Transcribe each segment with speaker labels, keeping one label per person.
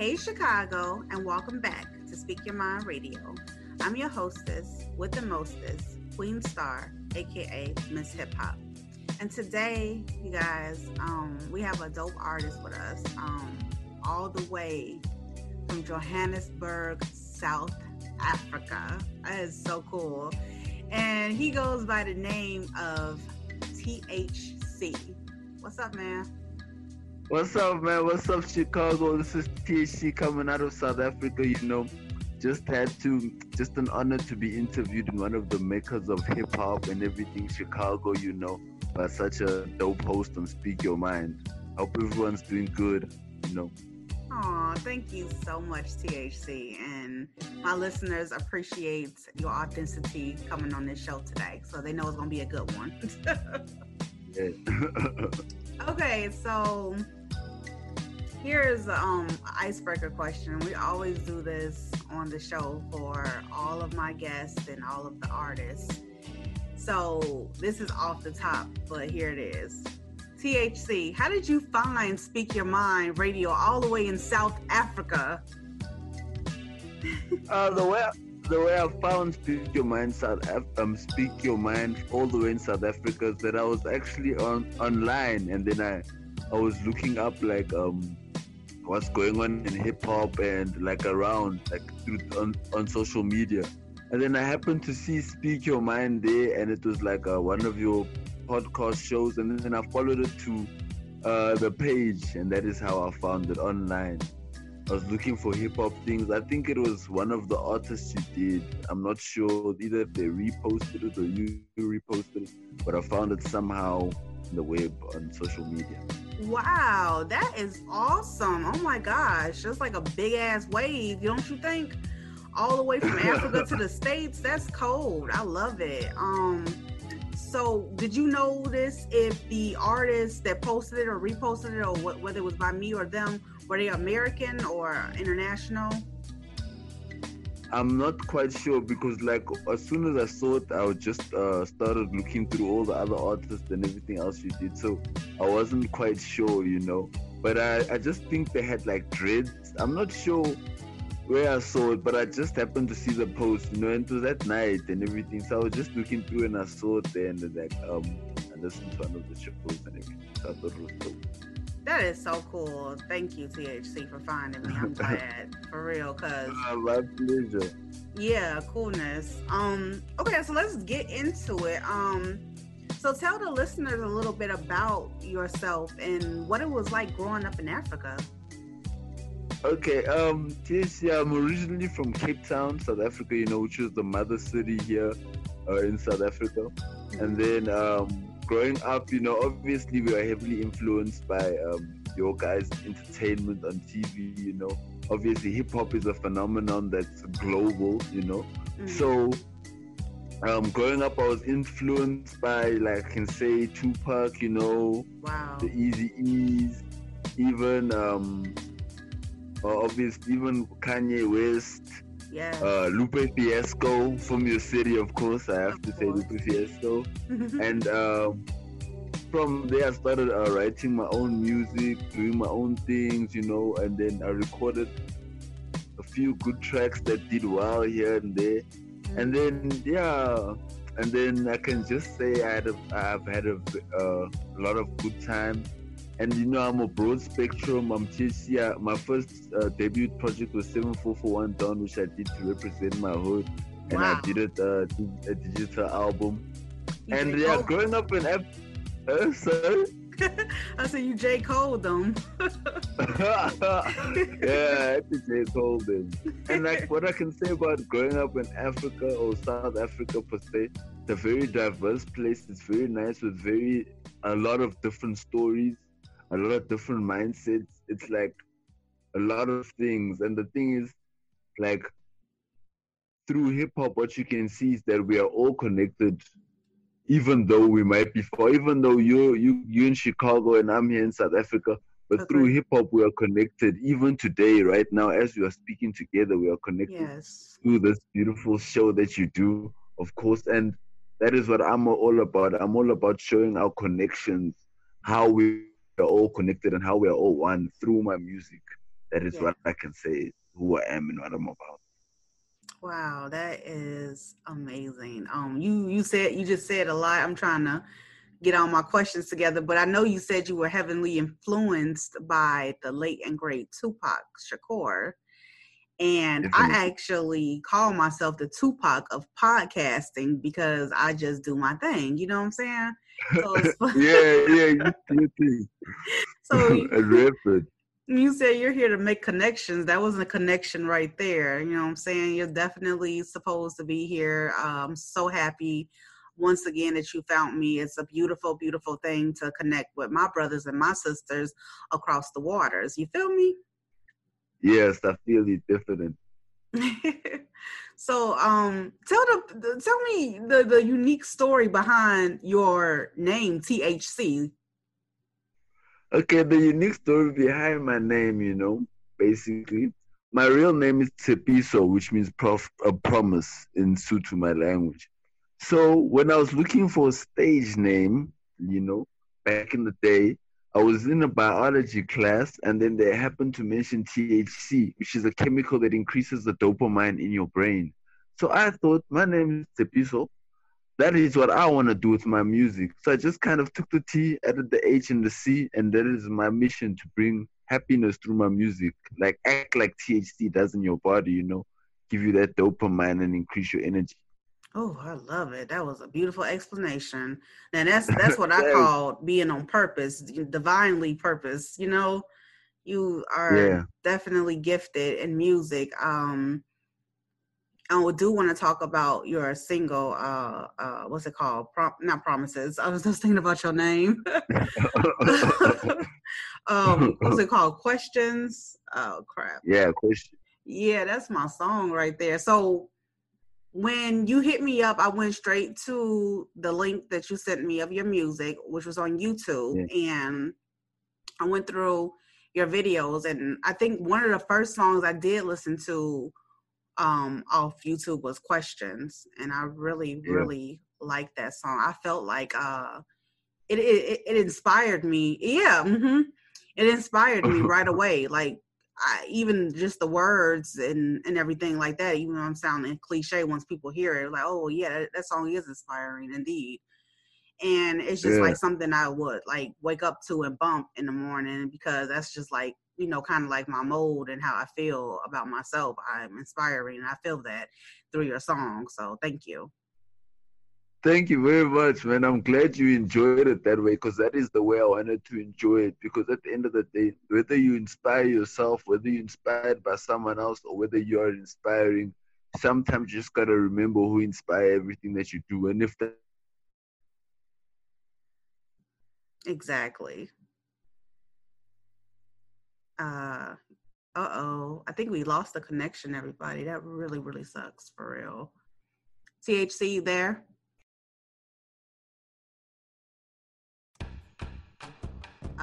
Speaker 1: Hey, Chicago, and welcome back to Speak Your Mind Radio. I'm your hostess with the mostest, Queen Star, aka Miss Hip Hop. And today, you guys, um, we have a dope artist with us, um, all the way from Johannesburg, South Africa. That is so cool. And he goes by the name of THC. What's up, man?
Speaker 2: What's up, man? What's up, Chicago? This is THC coming out of South Africa. You know, just had to, just an honor to be interviewed in one of the makers of hip hop and everything Chicago, you know, by such a dope host on Speak Your Mind. Hope everyone's doing good, you know.
Speaker 1: Aw, thank you so much, THC. And my listeners appreciate your authenticity coming on this show today. So they know it's going to be a good one. okay, so here's um icebreaker question. We always do this on the show for all of my guests and all of the artists. So this is off the top, but here it is. THC, how did you find Speak Your Mind radio all the way in South Africa?
Speaker 2: uh, the way the way I found Speak Your Mind South Af- um Speak Your Mind all the way in South Africa is that I was actually on online and then I I was looking up like um what's going on in hip hop and like around like on, on social media. And then I happened to see Speak Your Mind there and it was like uh, one of your podcast shows and then I followed it to uh, the page and that is how I found it online. I was looking for hip hop things. I think it was one of the artists you did. I'm not sure either if they reposted it or you reposted it, but I found it somehow in the web on social media.
Speaker 1: Wow, that is awesome. Oh my gosh, that's like a big ass wave, don't you think? All the way from Africa to the States. That's cold. I love it. Um so did you notice if the artists that posted it or reposted it or what, whether it was by me or them were they american or international
Speaker 2: i'm not quite sure because like as soon as i saw it i just uh, started looking through all the other artists and everything else you did so i wasn't quite sure you know but i, I just think they had like dreads i'm not sure where I saw it, but I just happened to see the post, you know, and it was at night and everything. So I was just looking through and I saw it there and like um I listened to one of the shows and everything. So I thought it was dope.
Speaker 1: That is so cool. Thank you, THC, for finding me. I'm glad for real, cause
Speaker 2: my pleasure.
Speaker 1: Yeah, coolness. Um, okay, so let's get into it. Um, so tell the listeners a little bit about yourself and what it was like growing up in Africa.
Speaker 2: Okay, um, yeah, I'm originally from Cape Town, South Africa, you know, which is the mother city here uh, in South Africa. And then um, growing up, you know, obviously we were heavily influenced by um, your guys' entertainment on TV, you know. Obviously, hip hop is a phenomenon that's global, you know. Mm-hmm. So, um, growing up, I was influenced by, like, I can say, Tupac, you know,
Speaker 1: wow.
Speaker 2: the Eazy-E's, even um, obviously even Kanye West,
Speaker 1: yeah,
Speaker 2: uh, Lupe Fiasco from your city, of course. I have
Speaker 1: of
Speaker 2: to
Speaker 1: course.
Speaker 2: say Lupe Fiasco, and um, from there I started uh, writing my own music, doing my own things, you know, and then I recorded a few good tracks that did well here and there, and then yeah. And then I can just say I had a, I've had a, uh, a lot of good time and you know I'm a broad spectrum. I'm THC. my first uh, debut project was 7441 Dawn, which I did to represent my hood, and wow. I did it uh, a digital album. You and yeah, Cole. growing up in F- uh, sorry.
Speaker 1: I said you J Cole them.
Speaker 2: yeah, I to J Cole them. And like what I can say about growing up in Africa or South Africa per se, it's a very diverse place. It's very nice with very a lot of different stories a lot of different mindsets. It's like a lot of things. And the thing is, like, through hip hop, what you can see is that we are all connected, even though we might be far, even though you you you in Chicago and I'm here in South Africa. But okay. through hip hop, we are connected. Even today, right now, as we are speaking together, we are connected
Speaker 1: yes.
Speaker 2: through this beautiful show that you do, of course. And that is what I'm all about. I'm all about showing our connections, how we are all connected and how we are all one through my music. That is yeah. what I can say who I am and what I'm about.
Speaker 1: Wow, that is amazing. Um, you you said you just said a lot. I'm trying to get all my questions together, but I know you said you were heavily influenced by the late and great Tupac Shakur. And Definitely. I actually call myself the Tupac of podcasting because I just do my thing. You know what I'm saying?
Speaker 2: Yeah, yeah, you, you
Speaker 1: So you, you say you're here to make connections. That wasn't a connection right there. You know what I'm saying? You're definitely supposed to be here. I'm so happy once again that you found me. It's a beautiful, beautiful thing to connect with my brothers and my sisters across the waters. You feel me?
Speaker 2: Yes, I feel it definitely.
Speaker 1: so um tell the tell me the the unique story behind your name THC.
Speaker 2: Okay, the unique story behind my name, you know, basically, my real name is Tshepiso, which means prof, a promise in Sotho, my language. So when I was looking for a stage name, you know, back in the day, I was in a biology class and then they happened to mention THC, which is a chemical that increases the dopamine in your brain. So I thought, my name is Tshepiso. That is what I want to do with my music. So I just kind of took the T, added the H and the C, and that is my mission to bring happiness through my music. Like act like THC does in your body, you know, give you that dopamine and increase your energy.
Speaker 1: Oh, I love it. That was a beautiful explanation. And that's that's what I call being on purpose, divinely purpose. You know, you are yeah. definitely gifted in music. Um I do want to talk about your single. Uh, uh, what's it called? Prom- not promises. I was just thinking about your name. um, what's it called? Questions. Oh crap.
Speaker 2: Yeah, question.
Speaker 1: Yeah, that's my song right there. So when you hit me up, I went straight to the link that you sent me of your music, which was on YouTube, yeah. and I went through your videos. And I think one of the first songs I did listen to um, off YouTube was Questions, and I really, yeah. really liked that song. I felt like uh, it, it it inspired me. Yeah, mm-hmm. it inspired me right away. Like I, even just the words and and everything like that, even though I'm sounding cliche, once people hear it, like, oh yeah, that, that song is inspiring indeed. And it's just yeah. like something I would like wake up to and bump in the morning because that's just like you know kind of like my mold and how I feel about myself. I'm inspiring, and I feel that through your song. So thank you.
Speaker 2: Thank you very much, man. I'm glad you enjoyed it that way because that is the way I wanted to enjoy it. Because at the end of the day, whether you inspire yourself, whether you're inspired by someone else, or whether you are inspiring, sometimes you just gotta remember who inspire everything that you do. And if that
Speaker 1: exactly. Uh oh. I think we lost the connection, everybody. That really, really sucks for real. THC there?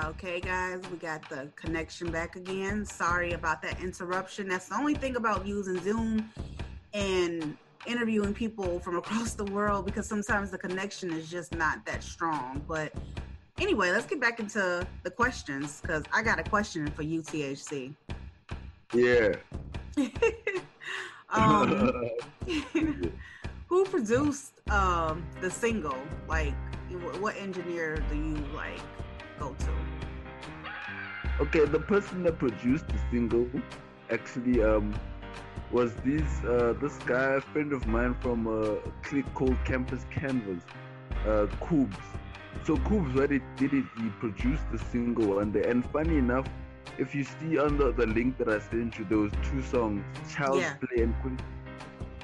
Speaker 1: Okay, guys, we got the connection back again. Sorry about that interruption. That's the only thing about using Zoom and interviewing people from across the world because sometimes the connection is just not that strong. But anyway, let's get back into the questions because I got a question for you, THC.
Speaker 2: Yeah.
Speaker 1: um, who produced um, the single? Like, what engineer do you like? go to?
Speaker 2: Okay, the person that produced the single actually um was this uh this guy, a friend of mine from a clique called Campus Canvas, uh Coobs. So Coobs, what he did it, he produced the single one day. And funny enough, if you see under the link that I sent you, there was two songs, Child's
Speaker 1: Yeah.
Speaker 2: Play and Queen.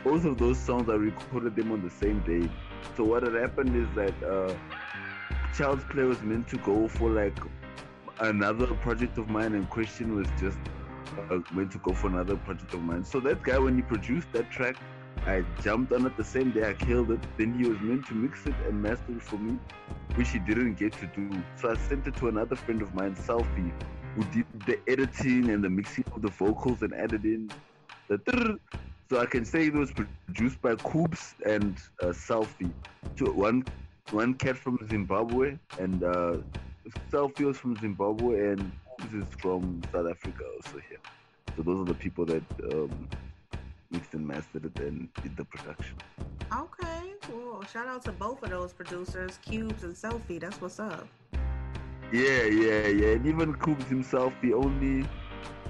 Speaker 2: Both of those songs I recorded them on the same day. So what had happened is that uh Child's Play was meant to go for like another project of mine, and Question was just uh, meant to go for another project of mine. So that guy, when he produced that track, I jumped on it the same day. I killed it. Then he was meant to mix it and master it for me, which he didn't get to do. So I sent it to another friend of mine, Selfie, who did the editing and the mixing of the vocals and added in the. So I can say it was produced by Coops and uh, Selfie. So one one cat from Zimbabwe and uh, Selfie was from Zimbabwe and this is from South Africa also here. So those are the people that um, mixed and mastered it and did the production.
Speaker 1: Okay, well, shout out to both of those producers, Cubes and Selfie. That's what's up.
Speaker 2: Yeah, yeah, yeah. And even Cubes himself, he only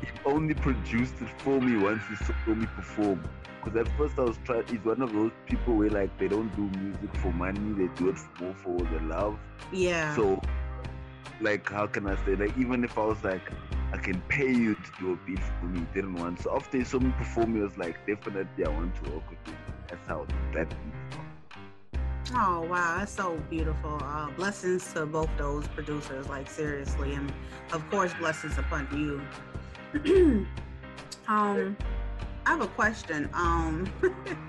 Speaker 2: he only produced it for me once he saw me perform. Because at first I was trying. He's one of those people where like they don't do music for money; they do it more for all the love.
Speaker 1: Yeah.
Speaker 2: So, like, how can I say? Like, even if I was like, I can pay you to do a beat for me, didn't want. So after he saw me perform, was like, definitely, I want to work with you. That's how that.
Speaker 1: Oh wow, that's so beautiful. Uh, blessings to both those producers, like seriously, and of course, blessings upon you. um, I have a question. Um,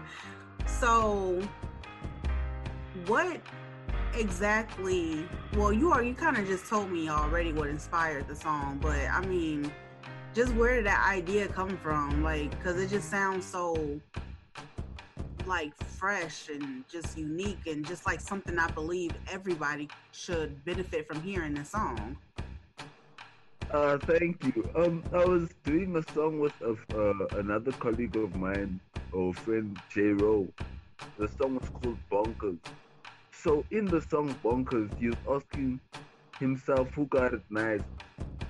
Speaker 1: so what exactly? Well, you are you kind of just told me already what inspired the song, but I mean, just where did that idea come from? Like, because it just sounds so like fresh and just unique and just like something I believe everybody should benefit from hearing the song.
Speaker 2: Uh, thank you. Um, I was doing a song with a, uh, another colleague of mine, or friend J Rowe. The song was called Bonkers. So in the song Bonkers, he's asking himself who got it nice,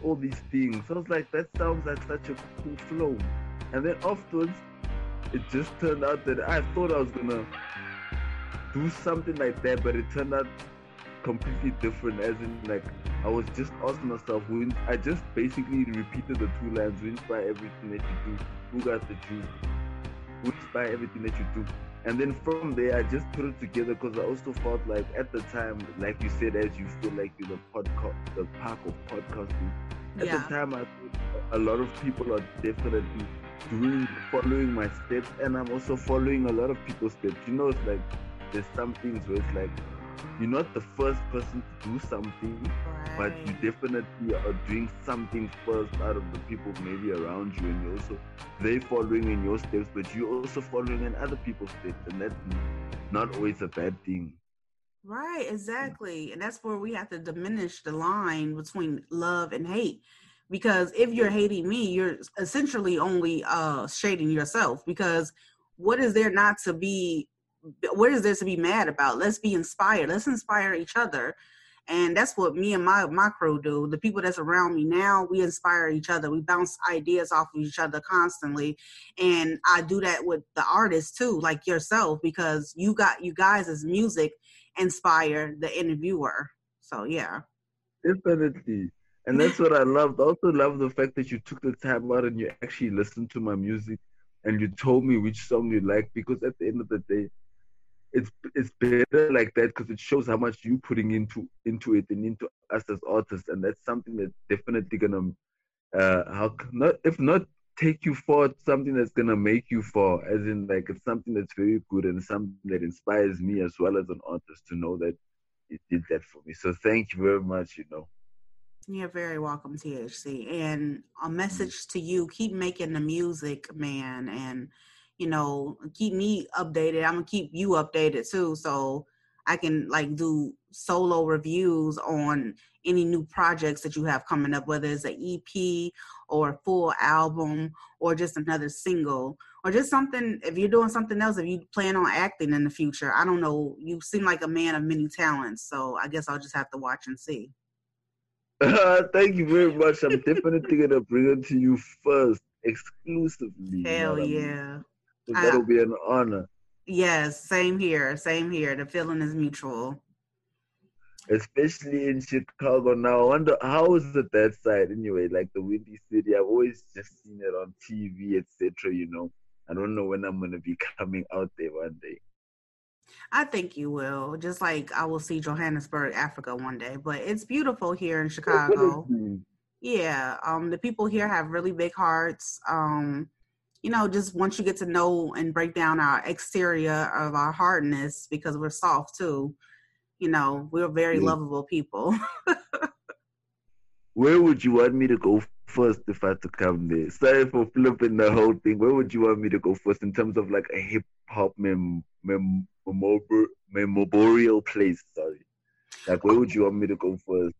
Speaker 2: all these things. I was like, that sounds like such a cool flow. And then afterwards, it just turned out that I thought I was gonna do something like that, but it turned out completely different. As in, like, I was just asking myself, who I just basically repeated the two lines: "Who inspire everything that you do? Who got the juice? Who inspire everything that you do?" And then from there, I just put it together because I also felt like at the time, like you said, as you feel like you're the podcast, the park of podcasting. At
Speaker 1: Yeah.
Speaker 2: the time, I a lot of people are definitely doing, following my steps, and I'm also following a lot of people's steps. You know, it's like there's some things where it's like you're not the first person to do something, but you definitely are doing something first out of the people maybe around you, and you're also they following in your steps, but you're also following in other people's steps, and that's not always a bad thing.
Speaker 1: Right, exactly. And that's where we have to diminish the line between love and hate. Because if you're hating me, you're essentially only uh shading yourself because what is there not to be what is there to be mad about? Let's be inspired. Let's inspire each other. And that's what me and my my crew do. The people that's around me now, we inspire each other. We bounce ideas off of each other constantly. And I do that with the artists too, like yourself, because you got you guys as music inspire the interviewer. So yeah.
Speaker 2: Definitely. And that's what I loved. I also love the fact that you took the time out and you actually listened to my music and you told me which song you like because at the end of the day, it's it's better like that because it shows how much you putting into into it and into us as artists and that's something that's definitely gonna uh how not if not take you it's something that's gonna make you far as in like it's something that's very good and something that inspires me as well as an artist to know that it did that for me. So thank you very much you know.
Speaker 1: You're very welcome, THC. And a message to you: keep making the music, man, and you know, keep me updated. I'm gonna keep you updated too, so I can like do solo reviews on any new projects that you have coming up, whether it's an EP or a full album or just another single or just something. If you're doing something else, if you plan on acting in the future, I don't know. You seem like a man of many talents, so I guess I'll just have to watch and see.
Speaker 2: Thank you very much. I'm definitely gonna bring it to you first, exclusively.
Speaker 1: Hell you know yeah. I mean?
Speaker 2: So that'll I, be an honor.
Speaker 1: Yes, same here. Same here. The feeling is mutual.
Speaker 2: Especially in Chicago now. I wonder how is it that side anyway? Like the Windy City. I've always just seen it on TV, etc. You know. I don't know when I'm gonna be coming out there one day.
Speaker 1: I think you will. Just like I will see Johannesburg, Africa one day. But it's beautiful here in Chicago. Yeah. Um the people here have really big hearts. Um you know, just once you get to know and break down our exterior of our hardness, because we're soft too, you know, we're very yeah. lovable people.
Speaker 2: Where would you want me to go first if I had to come there? Sorry for flipping the whole thing. Where would you want me to go first in terms of like a hip hop mem- mem- memorial place? Sorry. Like, where would you want me to go first?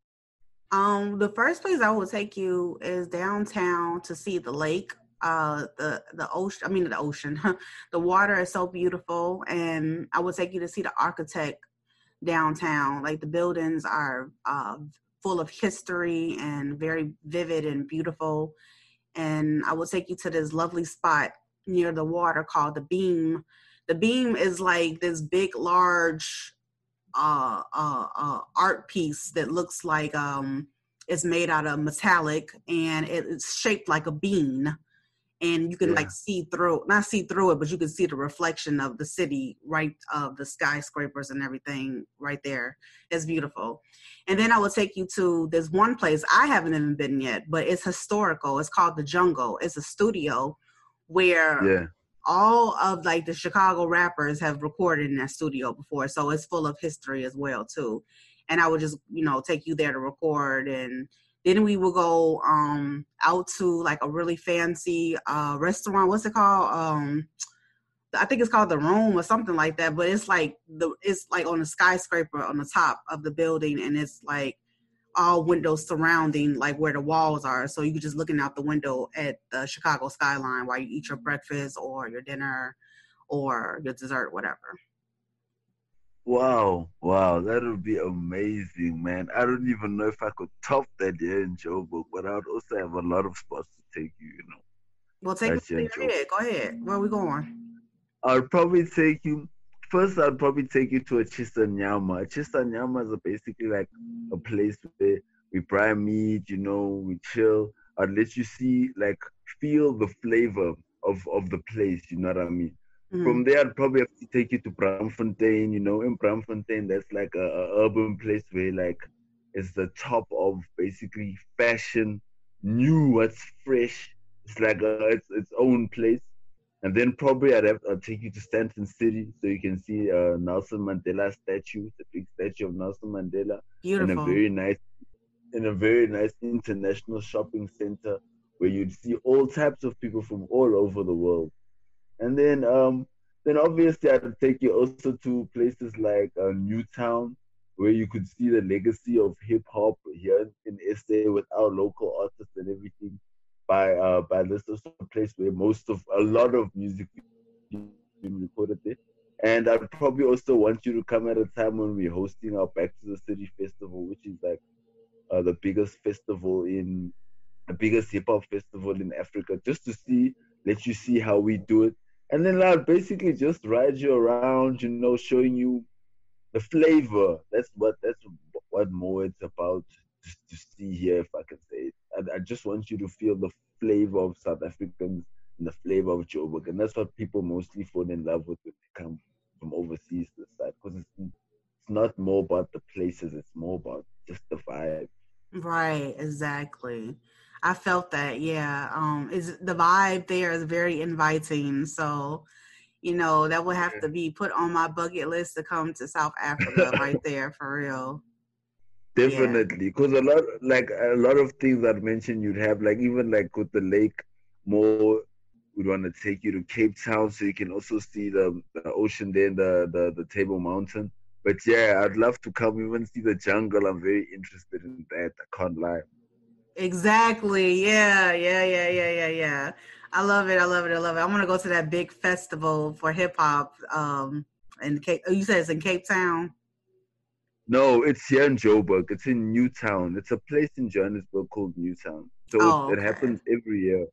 Speaker 1: Um, the first place I will take you is downtown to see the lake uh the the ocean i mean the ocean. The water is so beautiful and i would take you to see the architect downtown. Like the buildings are uh, full of history and very vivid and beautiful. And i will take you to this lovely spot near the water called the Bean. The Bean is like this big large uh, uh, uh, art piece that looks like um, it's made out of metallic and it's shaped like a bean and you can yeah. like see through not see through it but you can see the reflection of the city right of the skyscrapers and everything right there. It's beautiful. And then i will take you to this one place i haven't even been yet but it's historical. It's called the jungle. It's a studio where
Speaker 2: yeah.
Speaker 1: all of like the chicago rappers have recorded in that studio before so it's full of history as well too. And i would just you know take you there to record and then we will go um, out to like a really fancy uh, restaurant. What's it called? Um, I think it's called the Room or something like that. But it's like the it's like on a skyscraper on the top of the building, and it's like all windows surrounding like where the walls are. So you're just looking out the window at the Chicago skyline while you eat your breakfast or your dinner or your dessert, whatever.
Speaker 2: Wow, wow, that would be amazing, man. I don't even know if I could top that here in Joburg, but I would also have a lot of spots to take you, you know.
Speaker 1: Well, take us ahead. Go ahead. Where are we going?
Speaker 2: I'd probably take you. First, I'd probably take you to a Shisa Nyama. Shisa Nyama is basically like a place where we prime meat, you know, we chill. I'd let you see, like, feel the flavor of, of the place, you know what I mean? Mm. From there, I'd probably have to take you to Braamfontein. You know, in Braamfontein, that's like a, a urban place where like it's the top of basically fashion, new, what's fresh. It's like a, it's its own place. And then probably I'd have I'd take you to Sandton City so you can see uh, Nelson Mandela statue, the big statue of Nelson Mandela,
Speaker 1: Beautiful.
Speaker 2: in a very nice, in a very nice international shopping center where you'd see all types of people from all over the world. And then um, then obviously I'd take you also to places like uh, Newtown, where you could see the legacy of hip hop here in SA with our local artists and everything. By uh, by this is a place where most of a lot of music been recorded there. And I'd probably also want you to come at a time when we're hosting our Back to the City festival, which is like uh, the biggest festival in the biggest hip hop festival in Africa, just to see, let you see how we do it and then I'll basically just ride you around, you know, showing you the flavor. That's what that's what more it's about to, to see here, if I can say it. I, I, just want you to feel the flavor of South Africans and the flavor of Joburg, and that's what people mostly fall in love with when they come from overseas this side, because it's, it's not more about the places; it's more about just the vibe.
Speaker 1: Right, exactly. I felt that. Yeah. Um, is the vibe there is very inviting. So, you know, that would have to be put on my bucket list to come to South Africa right there for real.
Speaker 2: Definitely, because yeah. a lot, like a lot of things I'd mentioned, you'd have like even like with the lake, more. We'd want to take you to Cape Town so you can also see the, the ocean there, and the, the the Table Mountain. But yeah, I'd love to come even see the jungle. I'm very interested in that. I can't lie.
Speaker 1: Exactly. Yeah, yeah, yeah, yeah, yeah, yeah. I love it. I love it. I love it. I'm gonna go to that big festival for hip hop. Um, in Cape. Oh, you said it's in Cape Town.
Speaker 2: No, it's here in Joburg. It's in Newtown. It's a place in Johannesburg called Newtown. So
Speaker 1: Oh,
Speaker 2: it happens every year.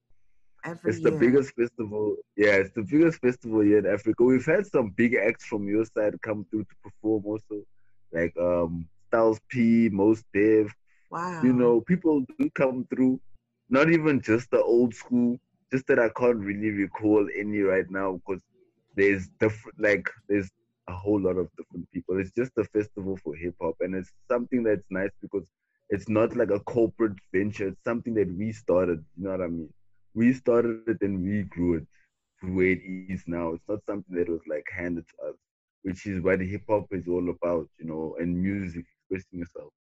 Speaker 1: Every
Speaker 2: it's the biggest festival. Yeah, it's the biggest festival here in Africa. We've had some big acts from your side come through to perform also, like um Styles P, Mos Def.
Speaker 1: Wow.
Speaker 2: You know, people do come through. Not even just the old school. Just that I can't really recall any right now because there's different. Like there's a whole lot of different people. It's just a festival for hip hop, and it's something that's nice because it's not like a corporate venture. It's something that we started. You know what I mean? We started it and we grew it to where it is now. It's not something that was like handed to us, which is what hip hop is all about, you know, and music, expressing yourself.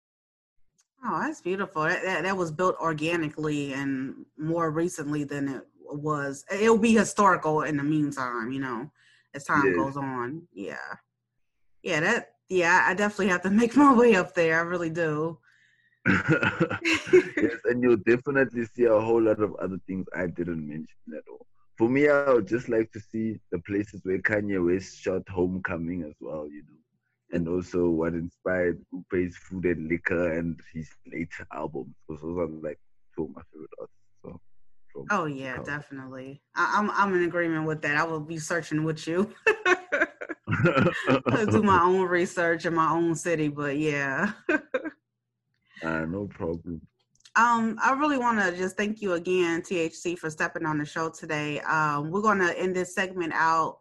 Speaker 1: Oh, that's beautiful. That, that, that was built organically and more recently than it was. It'll be historical in the meantime, you know, as time
Speaker 2: Yes.
Speaker 1: goes on. Yeah. Yeah, that yeah, I definitely have to make my way up there. I really do.
Speaker 2: yes, and you'll definitely see a whole lot of other things I didn't mention at all. For me, I would just like to see the places where Kanye West shot Homecoming as well, you know, and also what inspired Lupe's Food and Liquor and his later albums. Because those are like two of my favorite artists. So,
Speaker 1: Oh yeah,
Speaker 2: Chicago.
Speaker 1: definitely. I, I'm I'm in agreement with that. I will be searching with you. Do my own research in my own city, but yeah.
Speaker 2: Ah, no problem.
Speaker 1: Um, I really want to just thank you again, THC, for stepping on the show today. Um, we're going to end this segment out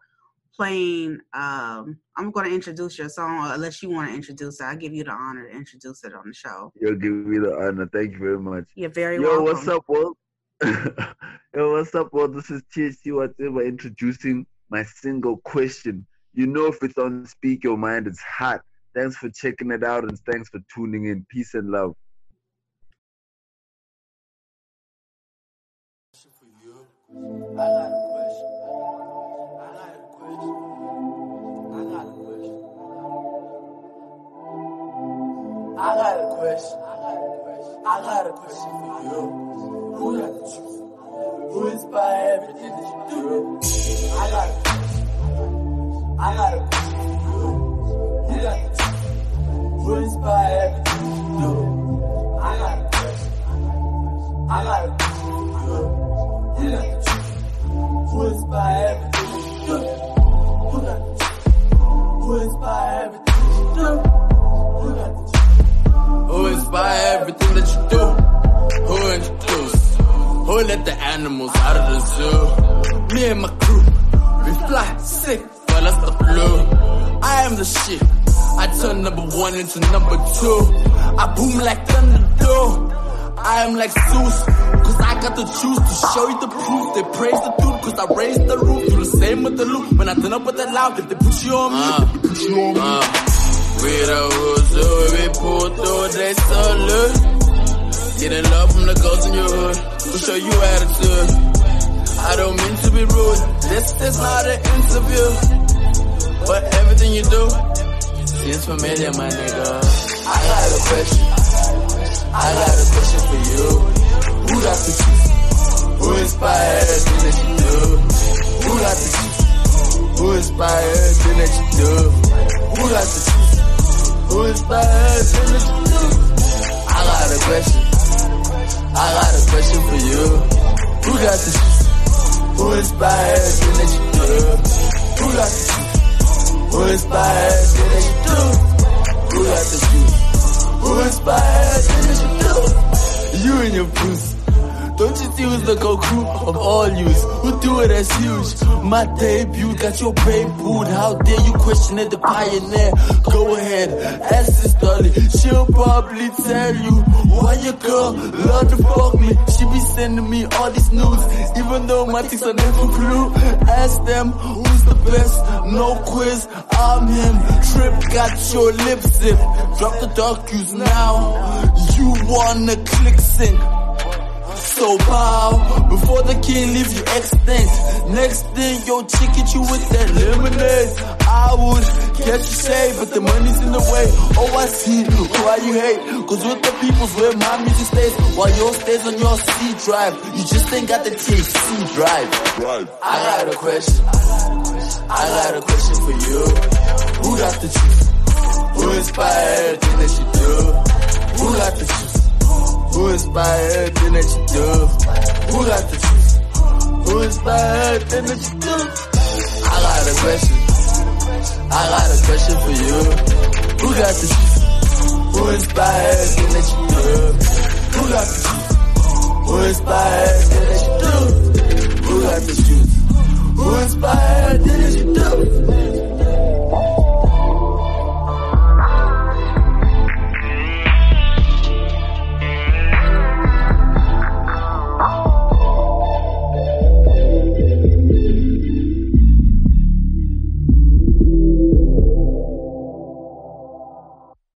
Speaker 1: playing. Um, I'm going to introduce your song, unless you want to introduce it. I give you the honor to introduce it on the show.
Speaker 2: You'll give me the honor. Thank you very much.
Speaker 1: You're very welcome.
Speaker 2: Yo,
Speaker 1: welcome.
Speaker 2: what's up, world? Yo, what's up, world? This is THC Whatever introducing my single question. You know, if it's on Speak Your Mind, it's hot. Thanks for checking it out and thanks for tuning in. Peace and love.
Speaker 3: I got a question. I got a question for you. Who got the truth? Who inspire everything that you do? I got a question. I got a question for you. Who got the truth? Who inspire everything that you do? I got a question. I got a question for you. Who got the truth? Who inspire everything Who let the animals out of the zoo? Me and my crew, we fly sick, but that's the flu. I am the shit. I turn number one into number two. I boom like thunder. I am like Zeus, cause I got the juice to show you the proof. They praise the dude, cause I raised the roof. Do the same with the loop. When I turn up with that loud, if they put you on me, they put you on me. Uh, uh, we the rules, so we pull through, they salute. Getting love from the girls in your hood, will show you attitude. I don't mean to be rude, this is not an interview. But everything you do seems familiar, my nigga. I got a question. I got a question for you. Who got the truth? Who inspired everything that you do? Who got the truth? Who inspired everything that you do? Who got the truth? Who inspired everything that you do? I got a question. I got a question for you. Who got the? Who inspired everything that you do? Who got the? Who inspired everything that you do? Who got the? Who inspired everything that you do? You and your boots. Don't you see who's the Goku of all yous? Who do it as huge? My debut got your babe booed. How dare you question it, the pioneer? Go ahead, ask this dolly. She'll probably tell you why your girl love to fuck me. She be sending me all these news, even though my ticks are never blue. Ask them who's the best, no quiz. I'm him. Trip got your lips zipped. Drop the dark cues now. You wanna click sync. So bow before the king leaves you extinct. Next thing, your chick hit you with that lemonade. I would catch you shade, but the money's in the way. Oh, I see why you hate. Cause with the people's where my music stays, while yours stays on your C drive. You just ain't got the THC drive. I got a question. I got a question for you. Who got the truth? Who inspired everything that you do? Who got the juice? Who inspired everything that you do? Who got the truth? Who inspired everything that you do? I got a question. I got a question for you. Who got the truth? Who inspired everything that you do? Who got the truth? Who inspired everything that you do? Who got the truth? Who inspired everything that you do?